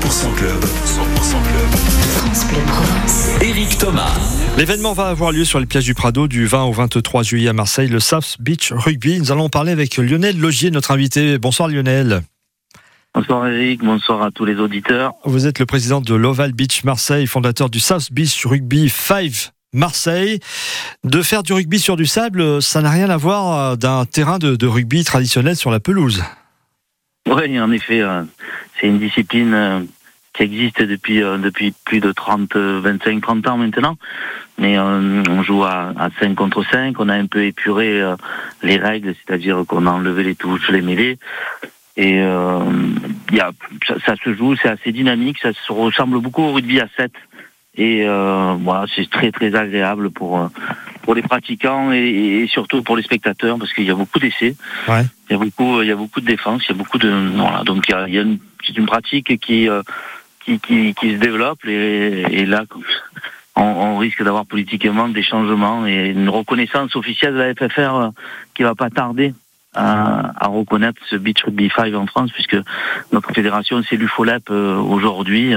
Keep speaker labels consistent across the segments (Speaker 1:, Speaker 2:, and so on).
Speaker 1: 100% club. 100% club.
Speaker 2: France Bleu Provence.
Speaker 1: Eric Thomas.
Speaker 3: L'événement va avoir lieu sur les plages du Prado du 20 au 23 juillet à Marseille, le South Beach Rugby. Nous allons parler avec Lionel Logier, notre invité. Bonsoir Lionel.
Speaker 4: Bonsoir Eric, bonsoir à tous les auditeurs.
Speaker 3: Vous êtes le président de l'Oval Beach Marseille, fondateur du South Beach Rugby 5 Marseille. De faire du rugby sur du sable, ça n'a rien à voir d'un terrain de, de rugby traditionnel sur la pelouse.
Speaker 4: Oui, en effet, euh, c'est une discipline euh, qui existe depuis euh, depuis plus de 30, 25, 30 ans maintenant. Mais on joue à, à 5 contre 5, on a un peu épuré les règles, c'est-à-dire qu'on a enlevé les touches, les mêlées. Et y a, ça, ça, se joue, c'est assez dynamique, ça se ressemble beaucoup au rugby à 7. Et voilà, c'est très très agréable pour pour les pratiquants et, et, surtout pour les spectateurs parce qu'il y a beaucoup d'essais.
Speaker 3: Ouais.
Speaker 4: Il y a beaucoup, il y a beaucoup de défense, il y a beaucoup de voilà. Donc il y a, il y a une, c'est une pratique qui, euh, qui, qui qui se développe et, et là on, on risque d'avoir politiquement des changements et une reconnaissance officielle de la FFR euh, qui va pas tarder. À, à, reconnaître ce beach rugby 5 en France puisque notre fédération c'est l'UFOLEP euh, aujourd'hui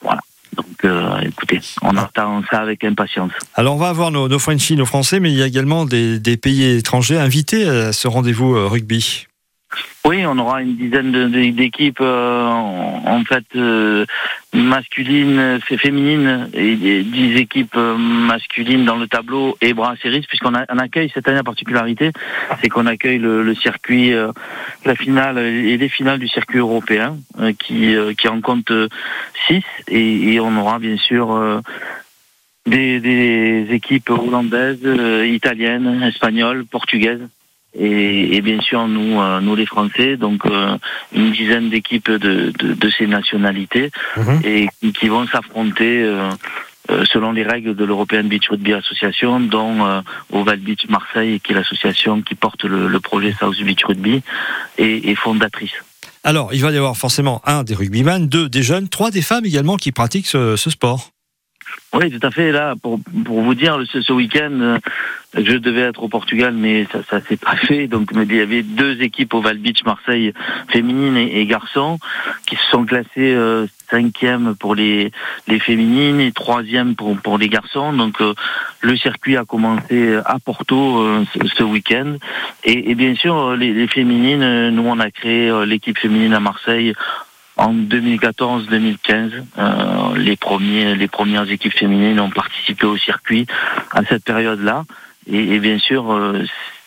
Speaker 4: voilà donc, euh, écoutez, on attend ça avec impatience.
Speaker 3: Alors, on va avoir nos, nos Frenchies, nos Français, mais il y a également des, pays étrangers invités à ce rendez-vous euh, rugby.
Speaker 4: Oui, on aura une dizaine d'équipes euh, en fait euh, masculines, féminines et dix équipes euh, masculines dans le tableau et brasseries puisqu'on on accueille cette année la particularité, c'est qu'on accueille le, circuit, euh, la finale et les finales du circuit européen qui qui en compte six et, et, on aura bien sûr des, des équipes hollandaises, italiennes, espagnoles, portugaises et, et, bien sûr nous, euh, nous les Français, donc euh, une dizaine d'équipes de, de, de, ces nationalités
Speaker 3: Mhm.
Speaker 4: et qui vont s'affronter euh, euh, selon les règles de l'European Beach Rugby Association, dont euh, Oval Beach Marseille, qui est l'association qui porte le, le, projet South Beach Rugby et, et fondatrice.
Speaker 3: Alors, il va y avoir forcément un des rugbyman, deux des jeunes, trois des femmes également qui pratiquent ce, ce sport.
Speaker 4: Oui, tout à fait. Là, pour, pour vous dire, ce, ce week-end, euh, je devais être au Portugal, mais ça, ça s'est pas fait. Donc, il y avait deux équipes au Val Beach Marseille, féminines et, garçons, qui se sont classées euh, cinquième pour les, les féminines et troisième pour, pour les garçons. Donc, euh, le circuit a commencé à Porto euh, ce, week-end. Et, et, bien sûr, les, les féminines, nous, on a créé euh, l'équipe féminine à Marseille en 2014-2015, euh, les premiers, les premières équipes féminines ont participé au circuit à cette période-là. Et, et, bien sûr, euh,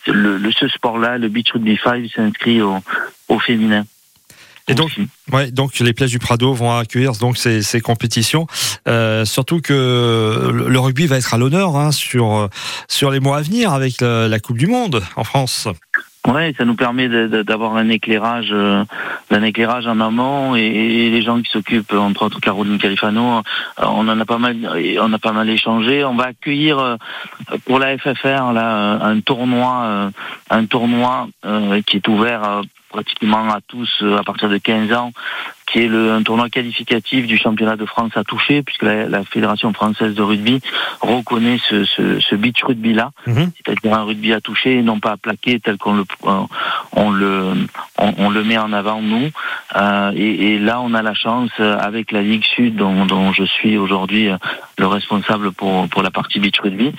Speaker 4: le, le, ce sport-là, le beach rugby 5, s'inscrit au, au, féminin.
Speaker 3: Et donc, ouais, donc les plages du Prado vont accueillir donc ces, ces compétitions. Euh, surtout que le rugby va être à l'honneur hein, sur sur les mois à venir avec la, la Coupe du Monde en France.
Speaker 4: Ouais, ça nous permet d'avoir un éclairage, euh, un éclairage en amont et, et les gens qui s'occupent, entre autres Caroline Califano, euh, on en a pas mal, on a pas mal échangé. On va accueillir euh, pour la FFR là un tournoi, un tournoi qui est ouvert pratiquement à tous à partir de 15 ans, qui est le, un tournoi qualificatif du championnat de France à toucher, puisque la, la Fédération française de rugby reconnaît ce, ce, ce beach rugby-là,
Speaker 3: mm -hmm.
Speaker 4: c'est-à-dire un rugby à toucher et non pas à plaquer tel qu'on le, on le, on, on, le met en avant nous. Euh, et, et, là, on a la chance, avec la Ligue Sud, dont, dont je suis aujourd'hui le responsable pour, pour la partie beach rugby,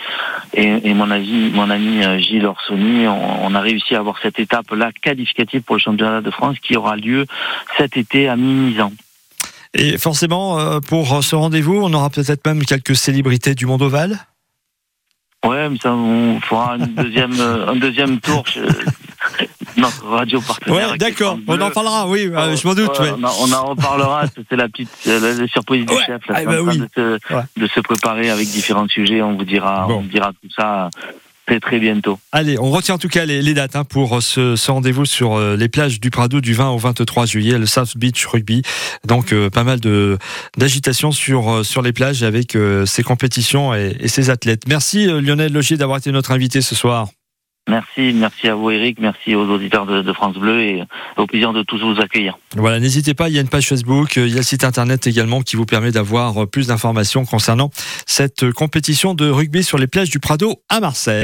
Speaker 4: et, et mon, ami, mon ami Gilles Orsoni, on, on, a réussi à avoir cette étape-là qualificative pour le championnat de France qui aura lieu cet été à
Speaker 3: Et forcément, euh, pour ce rendez-vous, on aura peut-être même quelques célébrités du monde ovale
Speaker 4: Ouais, mais ça, on fera une deuxième, un deuxième tour. Je... Notre radio partenaire.
Speaker 3: Ouais, d'accord, on en parlera, oui, euh, je m'en doute.
Speaker 4: Ouais, ouais. On, en reparlera, c'est la petite la, la surprise du chef. Là,
Speaker 3: ah, bah oui.
Speaker 4: de, se, de, se, préparer avec différents sujets, on vous dira, bon. on vous dira tout ça très très bientôt.
Speaker 3: Allez, on retient en tout cas les, les dates hein, pour ce, ce rendez-vous sur euh, les plages du Prado du 20 au 23 juillet, le South Beach Rugby. Donc euh, pas mal de d'agitation sur euh, sur les plages avec euh, ces compétitions et, et, ces athlètes. Merci Lionel Logier d'avoir été notre invité ce soir.
Speaker 4: Merci, merci à vous Eric, merci aux auditeurs de, de, France Bleu et au plaisir de tous vous accueillir.
Speaker 3: Voilà, n'hésitez pas, il y a une page Facebook, il y a le site internet également qui vous permet d'avoir plus d'informations concernant cette compétition de rugby sur les plages du Prado à Marseille.